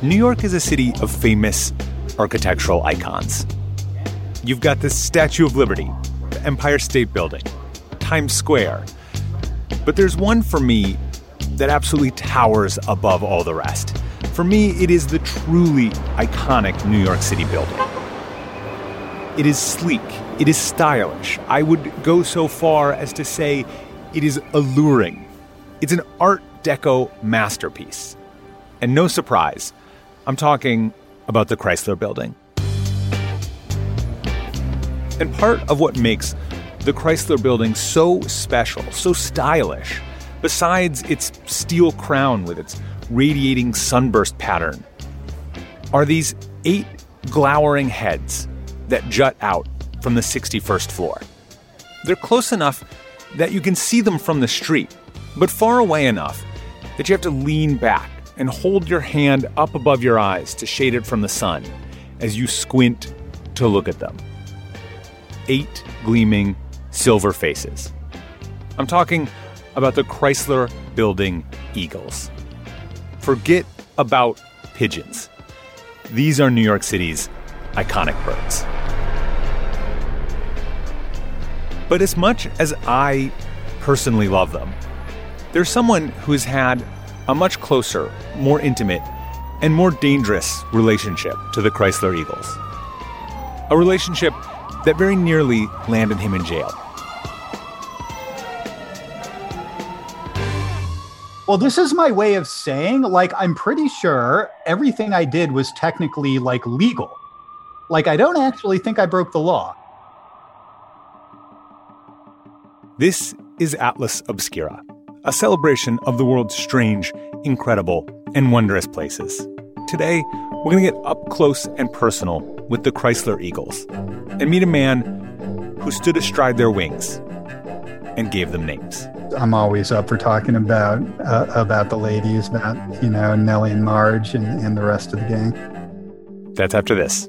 New York is a city of famous architectural icons. You've got the Statue of Liberty, the Empire State Building, Times Square. But there's one for me that absolutely towers above all the rest. For me, it is the truly iconic New York City building. It is sleek, it is stylish. I would go so far as to say it is alluring. It's an Art Deco masterpiece. And no surprise, I'm talking about the Chrysler Building. And part of what makes the Chrysler Building so special, so stylish, besides its steel crown with its radiating sunburst pattern, are these eight glowering heads that jut out from the 61st floor. They're close enough that you can see them from the street, but far away enough that you have to lean back and hold your hand up above your eyes to shade it from the sun as you squint to look at them. Eight gleaming silver faces. I'm talking about the Chrysler Building Eagles. Forget about pigeons. These are New York City's iconic birds. But as much as I personally love them, there's someone who's had a much closer, more intimate, and more dangerous relationship to the Chrysler Eagles. A relationship that very nearly landed him in jail. Well, this is my way of saying, like, I'm pretty sure everything I did was technically, like, legal. Like, I don't actually think I broke the law. This is Atlas Obscura, a celebration of the world's strange, incredible, and wondrous places. Today, we're going to get up close and personal with the Chrysler Eagles and meet a man who stood astride their wings and gave them names. I'm always up for talking about uh, about the ladies, about you know Nellie and Marge and, and the rest of the gang. That's after this.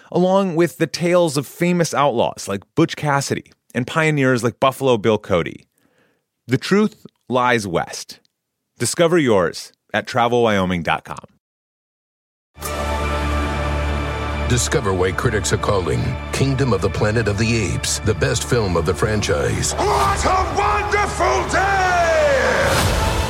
along with the tales of famous outlaws like Butch Cassidy and pioneers like Buffalo Bill Cody. The truth lies west. Discover yours at travelwyoming.com. Discover why critics are calling Kingdom of the Planet of the Apes the best film of the franchise. What a wonderful day!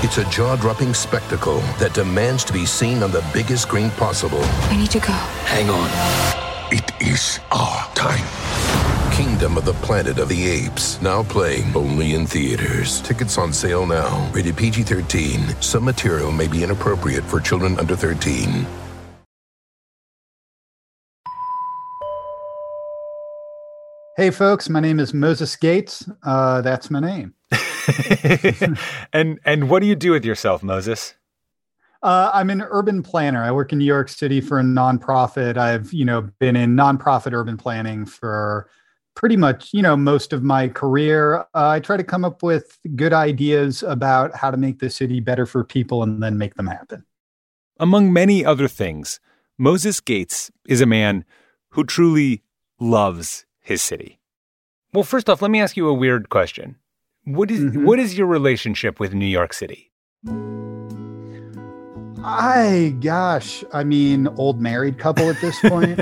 It's a jaw dropping spectacle that demands to be seen on the biggest screen possible. We need to go. Hang on. It is our time. Kingdom of the Planet of the Apes, now playing only in theaters. Tickets on sale now. Rated PG 13. Some material may be inappropriate for children under 13. Hey, folks, my name is Moses Gates. Uh, that's my name. and and what do you do with yourself, Moses? Uh, I'm an urban planner. I work in New York City for a nonprofit. I've you know been in nonprofit urban planning for pretty much you know most of my career. Uh, I try to come up with good ideas about how to make the city better for people and then make them happen. Among many other things, Moses Gates is a man who truly loves his city. Well, first off, let me ask you a weird question. What is, Mhm. what is your relationship with New York City? I gosh, I mean, old married couple at this point.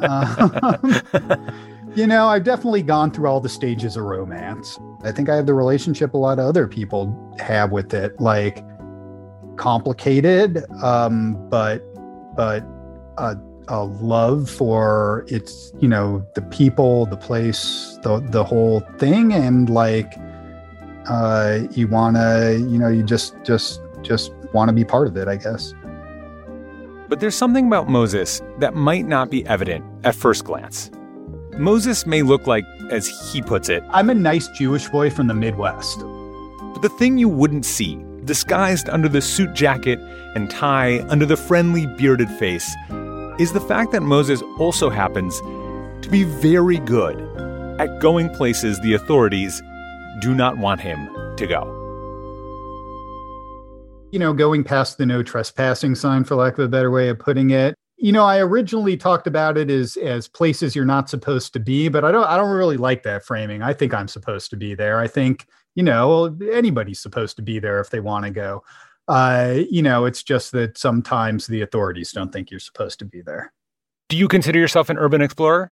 um, you know, I've definitely gone through all the stages of romance. I think I have the relationship a lot of other people have with it, like complicated, um, but but a, a love for its, you know, the people, the place, the the whole thing, and like uh, you want to, you know, you just just just want to be part of it, I guess. But there's something about Moses that might not be evident at first glance. Moses may look like, as he puts it, I'm a nice Jewish boy from the Midwest. But the thing you wouldn't see, disguised under the suit jacket and tie, under the friendly bearded face, is the fact that Moses also happens to be very good at going places the authorities do not want him to go. You know, going past the no trespassing sign, for lack of a better way of putting it. You know, I originally talked about it as as places you're not supposed to be, but I don't I don't really like that framing. I think I'm supposed to be there. I think, you know, anybody's supposed to be there if they want to go. Uh, you know, it's just that sometimes the authorities don't think you're supposed to be there. Do you consider yourself an urban explorer?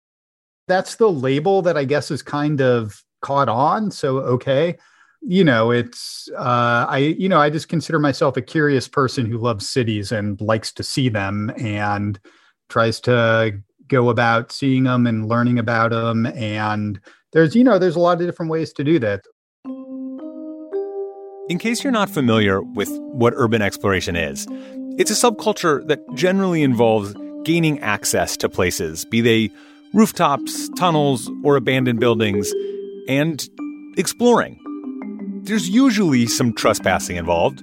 That's the label that I guess is kind of caught on. So, okay you know it's uh, i you know i just consider myself a curious person who loves cities and likes to see them and tries to go about seeing them and learning about them and there's you know there's a lot of different ways to do that. In case you're not familiar with what urban exploration is it's a subculture that generally involves gaining access to places be they rooftops tunnels or abandoned buildings and exploring there's usually some trespassing involved,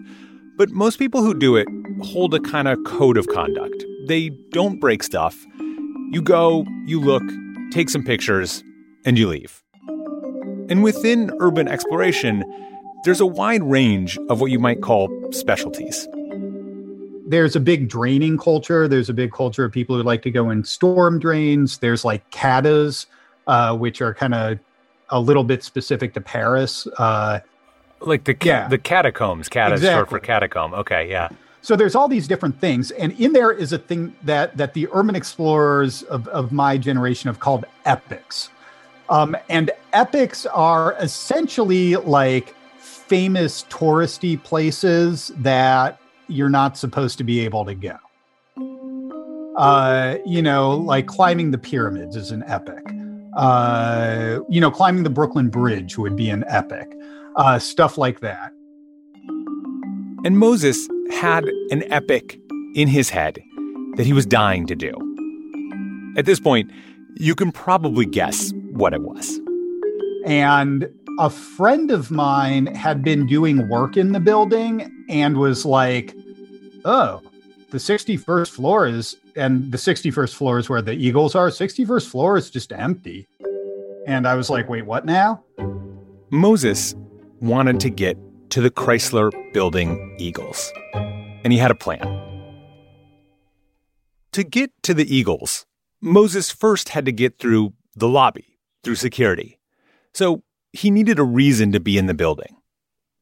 but most people who do it hold a kind of code of conduct. They don't break stuff. You go, you look, take some pictures, and you leave. And within urban exploration, there's a wide range of what you might call specialties. There's a big draining culture. There's a big culture of people who like to go in storm drains. There's like catas, uh, which are kind of a little bit specific to Paris. Uh, like the yeah. the catacombs, cat exactly. is short for catacomb. Okay, yeah. So there's all these different things, and in there is a thing that that the urban explorers of, of my generation have called epics, um, and epics are essentially like famous touristy places that you're not supposed to be able to go. Uh, you know, like climbing the pyramids is an epic. Uh, you know, climbing the Brooklyn Bridge would be an epic uh, stuff like that. And Moses had an epic in his head that he was dying to do. At this point, you can probably guess what it was. And a friend of mine had been doing work in the building and was like, oh, the 61st floor is, and the 61st floor is where the Eagles are. 61st floor is just empty. And I was like, wait, what now? Moses wanted to get to the Chrysler Building Eagles. And he had a plan. To get to the Eagles, Moses first had to get through the lobby, through security. So he needed a reason to be in the building.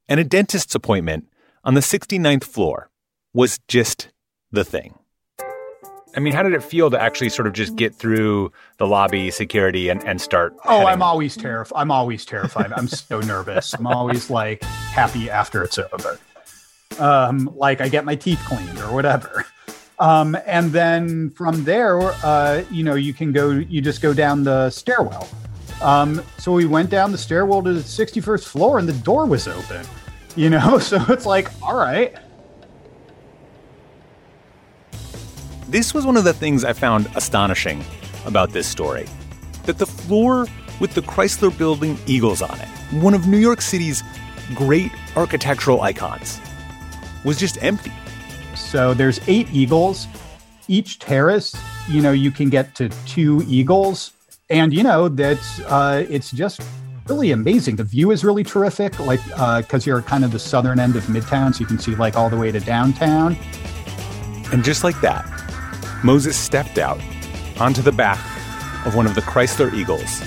And a dentist's appointment on the 69th floor was just the thing. I mean, how did it feel to actually sort of just get through the lobby security and, and start? Oh, heading? I'm always terrified. I'm always terrified. I'm so nervous. I'm always like happy after it's over. Um, like I get my teeth cleaned or whatever. Um, and then from there, uh, you know, you can go, you just go down the stairwell. Um, so we went down the stairwell to the 61st floor and the door was open, you know? So it's like, all right This was one of the things I found astonishing about this story that the floor with the Chrysler Building Eagles on it, one of New York City's great architectural icons, was just empty. So there's eight eagles. Each terrace, you know, you can get to two eagles. And, you know, that's, uh, it's just really amazing. The view is really terrific, like, because uh, you're kind of the southern end of Midtown, so you can see like all the way to downtown. And just like that, Moses stepped out onto the back of one of the Chrysler Eagles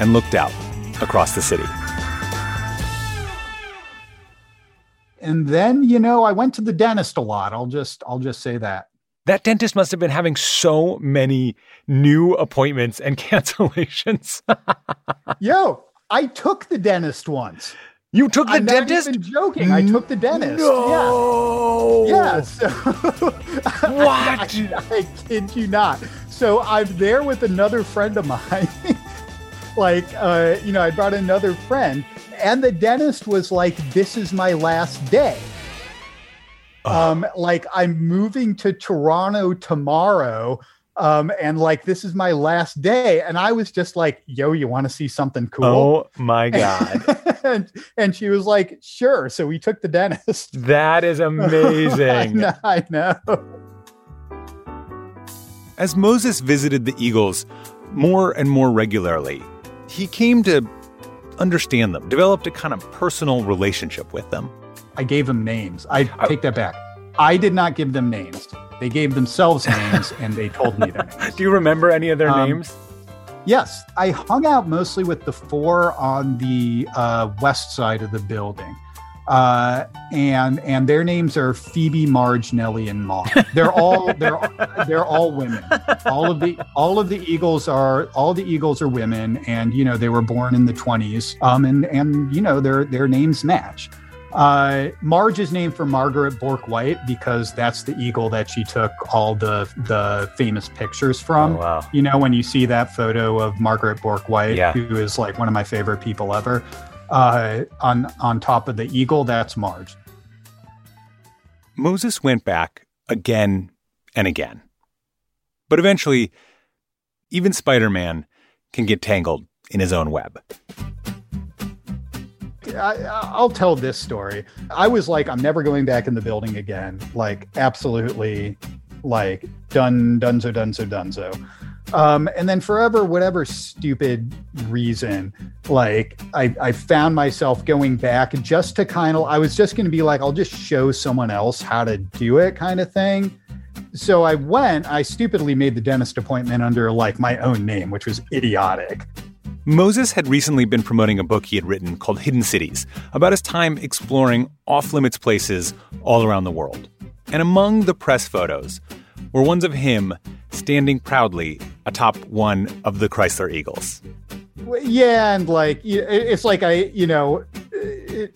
and looked out across the city. And then, you know, I went to the dentist a lot. I'll just I'll just say that. That dentist must have been having so many new appointments and cancellations. Yo, I took the dentist once. You took the I'm dentist? Not even joking. I took the dentist. No. Yeah. Yeah. So what? I, I, I kid you not. So I'm there with another friend of mine. like, uh, you know, I brought another friend, and the dentist was like, "This is my last day." Um, like I'm moving to Toronto tomorrow. Um, and like this is my last day. And I was just like, yo, you want to see something cool? Oh my God. and, and she was like, sure. So we took the dentist. That is I amazing. know. I know. As Moses visited the Eagles more and more regularly, he came to understand them, developed a kind of personal relationship with them. I gave them names. I take that back. I did not give them names. They gave themselves names and they told me their names. Do you remember any of their Um, names? Yes, I hung out mostly with the four on the uh, west side of the building. Uh, and and their names are Phoebe, Marge, Nellie, and Ma. They're all they're they're all women. All of the all of the Eagles are all the Eagles are women, and you know they were born in the twenties. Um, and and you know their their names match. Uh, Marge is named for Margaret Bourke-White because that's the eagle that she took all the the famous pictures from. oh, wow. You know, when you see that photo of Margaret Bourke-White, Yeah. who is like one of my favorite people ever, uh, on on top of the eagle, that's Marge. Moses went back again and again. But eventually, even Spider Man can get tangled in his own web. I, I'll tell this story. I was like, I'm never going back in the building again. Like, absolutely, like done, donezo, donezo, donezo. Um, and then forever, whatever stupid reason, like I, I found myself going back just to kind of, I was just going to be like, I'll just show someone else how to do it, kind of thing. So I went. I stupidly made the dentist appointment under like my own name, which was idiotic. Moses had recently been promoting a book he had written called Hidden Cities about his time exploring off limits places all around the world. And among the press photos were ones of him standing proudly atop one of the Chrysler Eagles. Yeah, and like it's like I, you know,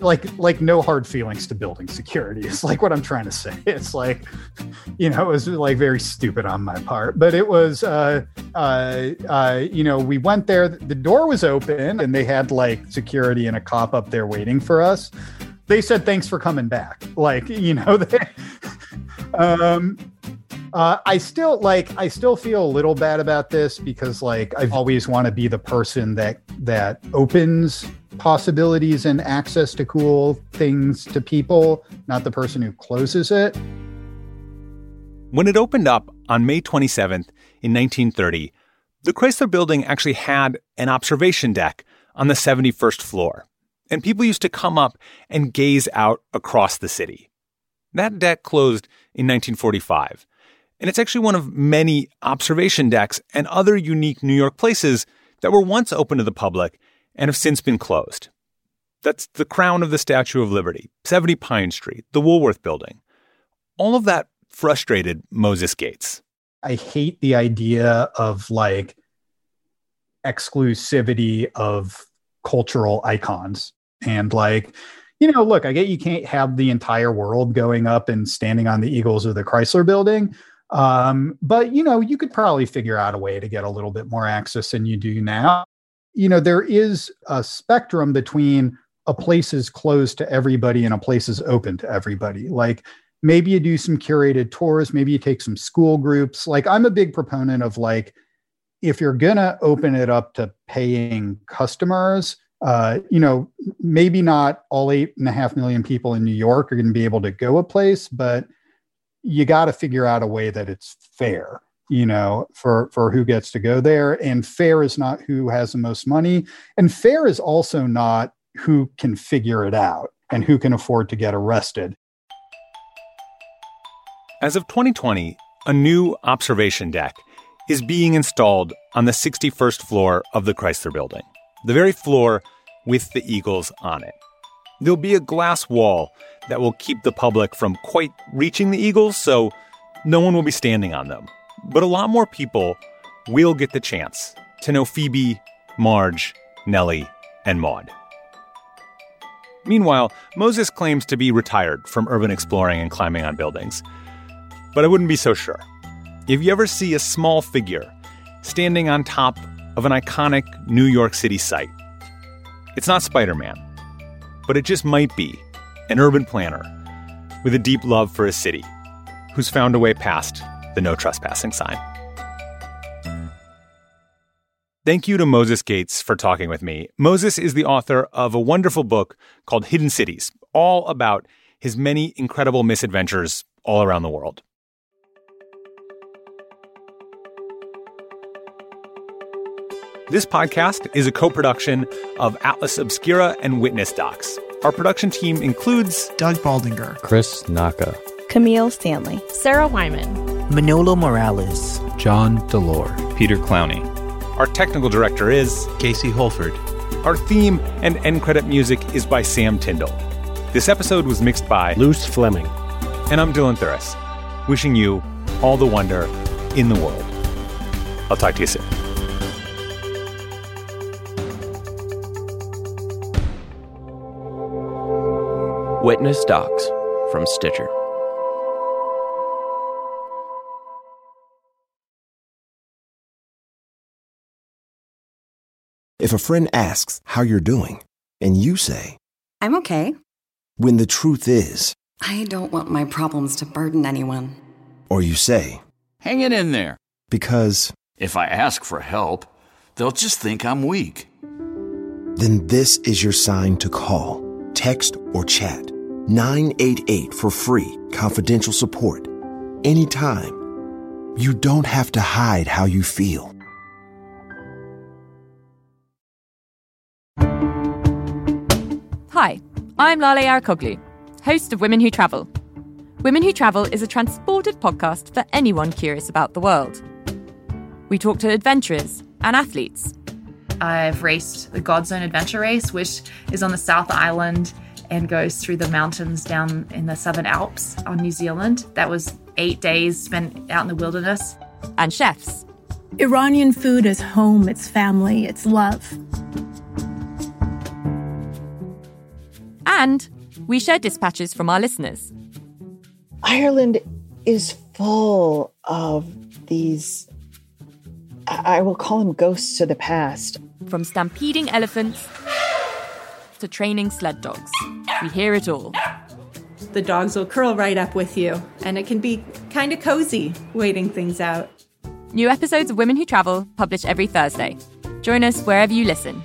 like like no hard feelings to building security. It's like what I'm trying to say. It's like, you know, it was like very stupid on my part, but it was, uh, uh, uh, you know, we went there. The door was open, and they had like security and a cop up there waiting for us. They said thanks for coming back. Like, you know, they, um, uh, I still like I still feel a little bad about this because like I always want to be the person that that opens possibilities and access to cool things to people, not the person who closes it. When it opened up on May 27th in 1930, the Chrysler building actually had an observation deck on the 71st floor, and people used to come up and gaze out across the city. That deck closed in 1945, and it's actually one of many observation decks and other unique New York places that were once open to the public and have since been closed. That's the crown of the Statue of Liberty, 70 Pine Street, the Woolworth Building. All of that frustrated Moses Gates. I hate the idea of like exclusivity of cultural icons and like you know look i get you can't have the entire world going up and standing on the eagles of the chrysler building um, but you know you could probably figure out a way to get a little bit more access than you do now. You know there is a spectrum between a place is closed to everybody and a place is open to everybody. Like maybe you do some curated tours maybe you take some school groups. Like i'm a big proponent of like if you're gonna open it up to paying customers uh, you know maybe not all eight and a half million people in new york are going to be able to go a place but you got to figure out a way that it's fair you know for for who gets to go there. And fair is not who has the most money. And fair is also not who can figure it out and who can afford to get arrested. As of 2020, a new observation deck is being installed on the 61st floor of the Chrysler building, the very floor with the Eagles on it. There'll be a glass wall that will keep the public from quite reaching the Eagles, so no one will be standing on them. But a lot more people will get the chance to know Phoebe, Marge, Nellie, and Maud. Meanwhile, Moses claims to be retired from urban exploring and climbing on buildings. But I wouldn't be so sure. If you ever see a small figure standing on top of an iconic New York City site, it's not Spider Man, but it just might be an urban planner with a deep love for a city, who's found a way past the no trespassing sign. Thank you to Moses Gates for talking with me. Moses is the author of a wonderful book called Hidden Cities, all about his many incredible misadventures all around the world. This podcast is a co production of Atlas Obscura and Witness Docs. Our production team includes Doug Baldinger, Chris Naka, Camille Stanley, Sarah Wyman, Manolo Morales, John Delore, Peter Clowney. Our technical director is Casey Holford. Our theme and end credit music is by Sam Tyndall. This episode was mixed by Luce Fleming. And I'm Dylan Thuras, wishing you all the wonder in the world. I'll talk to you soon. Witness Docs from Stitcher. If a friend asks how you're doing, and you say, I'm okay, when the truth is, I don't want my problems to burden anyone. Or you say, Hang it in there. Because if I ask for help, they'll just think I'm weak. Then this is your sign to call, text, or chat 988 for free, confidential support. Anytime. You don't have to hide how you feel. Hi, I'm Lale Arikoglu, host of Women Who Travel. Women Who Travel is a transported podcast for anyone curious about the world. We talk to adventurers and athletes. I've raced the Godzone Adventure Race, which is on the South Island and goes through the mountains down in the Southern Alps on New Zealand. That was eight days spent out in the wilderness. And chefs. Iranian food is home, it's family, it's love. And we share dispatches from our listeners. Ireland is full of these, I will call them ghosts of the past. From stampeding elephants to training sled dogs, we hear it all. The dogs will curl right up with you, and it can be kind of cozy waiting things out. New episodes of Women Who Travel publish every Thursday. Join us wherever you listen.